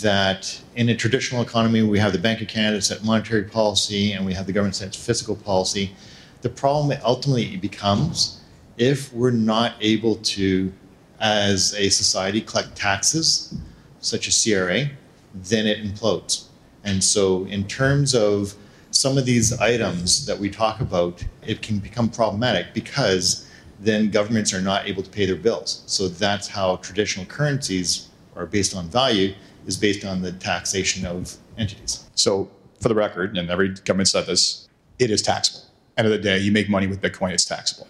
that in a traditional economy, we have the Bank of Canada set monetary policy and we have the government set fiscal policy. The problem ultimately becomes if we're not able to, as a society, collect taxes, such as CRA, then it implodes. And so, in terms of some of these items that we talk about, it can become problematic because then governments are not able to pay their bills. So that's how traditional currencies are based on value, is based on the taxation of entities.
So, for the record, and every government said this, it is taxable. End of the day, you make money with Bitcoin, it's taxable.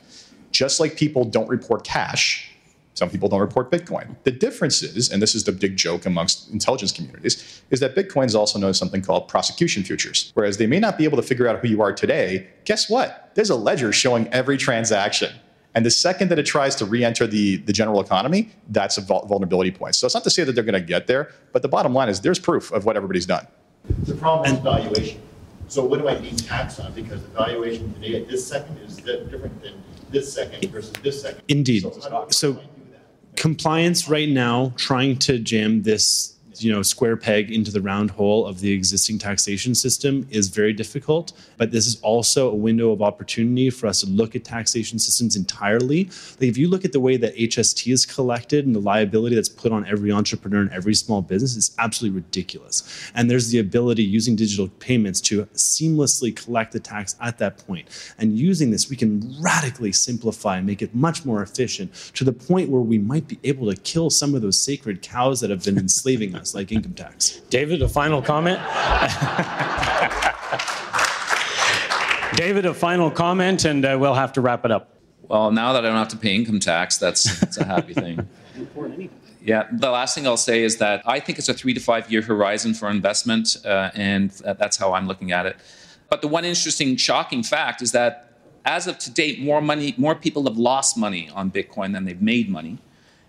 Just like people don't report cash, some people don't report Bitcoin. The difference is, and this is the big joke amongst intelligence communities, is that Bitcoin is also known as something called prosecution futures. Whereas they may not be able to figure out who you are today, guess what? There's a ledger showing every transaction. And the second that it tries to re-enter the, the general economy, that's a vulnerability point. So it's not to say that they're going to get there, but the bottom line is there's proof of what everybody's done.
The problem is valuation. So what do I need tax on? Because the valuation today at this second is different than this second versus this second.
Indeed.
So,
so compliance right now, trying to jam this you know square peg into the round hole of the existing taxation system is very difficult but this is also a window of opportunity for us to look at taxation systems entirely. Like if you look at the way that hst is collected and the liability that's put on every entrepreneur and every small business is absolutely ridiculous. And there's the ability using digital payments to seamlessly collect the tax at that point. point. And using this we can radically simplify and make it much more efficient to the point where we might be able to kill some of those sacred cows that have been enslaving us like income tax.
David, a final comment? David, a final comment, and uh, we'll have to wrap it up.
Well, now that I don't have to pay income tax, that's, that's a happy thing. Yeah, the last thing I'll say is that I think it's a three to five year horizon for investment, uh, and that's how I'm looking at it. But the one interesting, shocking fact is that as of to date, more money, more people have lost money on Bitcoin than they've made money.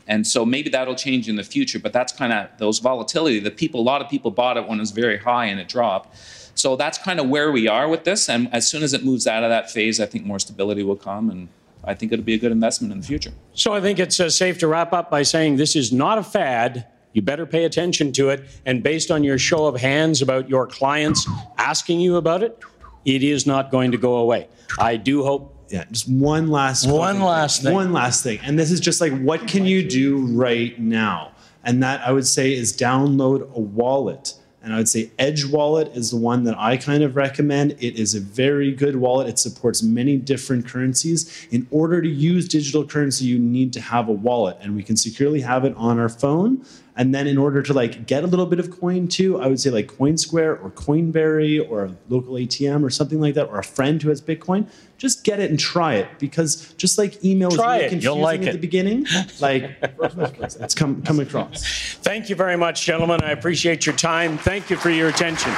And so maybe that'll change in the future, but that's kind of those volatility. The people, a lot of people bought it when it was very high and it dropped. So that's kind of where we are with this. And as soon as it moves out of that phase, I think more stability will come. And I think it'll be a good investment in the future.
So I think it's uh, safe to wrap up by saying this is not a fad. You better pay attention to it. And based on your show of hands about your clients asking you about it, it is not going to go away. I do hope
yeah, just one last
one last thing.
One last thing. And this is just like what can you do right now? And that I would say is download a wallet. And I would say Edge Wallet is the one that I kind of recommend. It is a very good wallet. It supports many different currencies. In order to use digital currency, you need to have a wallet, and we can securely have it on our phone. And then in order to like get a little bit of coin too, I would say like CoinSquare or Coinberry or a local ATM or something like that, or a friend who has Bitcoin. Just get it and try it because just like email is really confusing
like
at
it.
the beginning, like it's come come across.
Thank you very much, gentlemen. I appreciate your time. Thank you for your attention.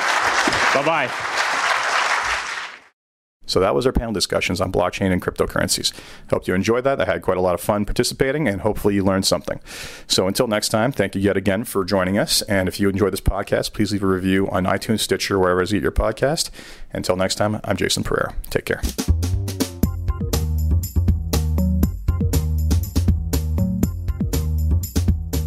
Bye bye.
So that was our panel discussions on blockchain and cryptocurrencies. Hope you enjoyed that. I had quite a lot of fun participating and hopefully you learned something. So until next time, thank you yet again for joining us. And if you enjoyed this podcast, please leave a review on iTunes, Stitcher, wherever you get your podcast. Until next time, I'm Jason Pereira. Take care.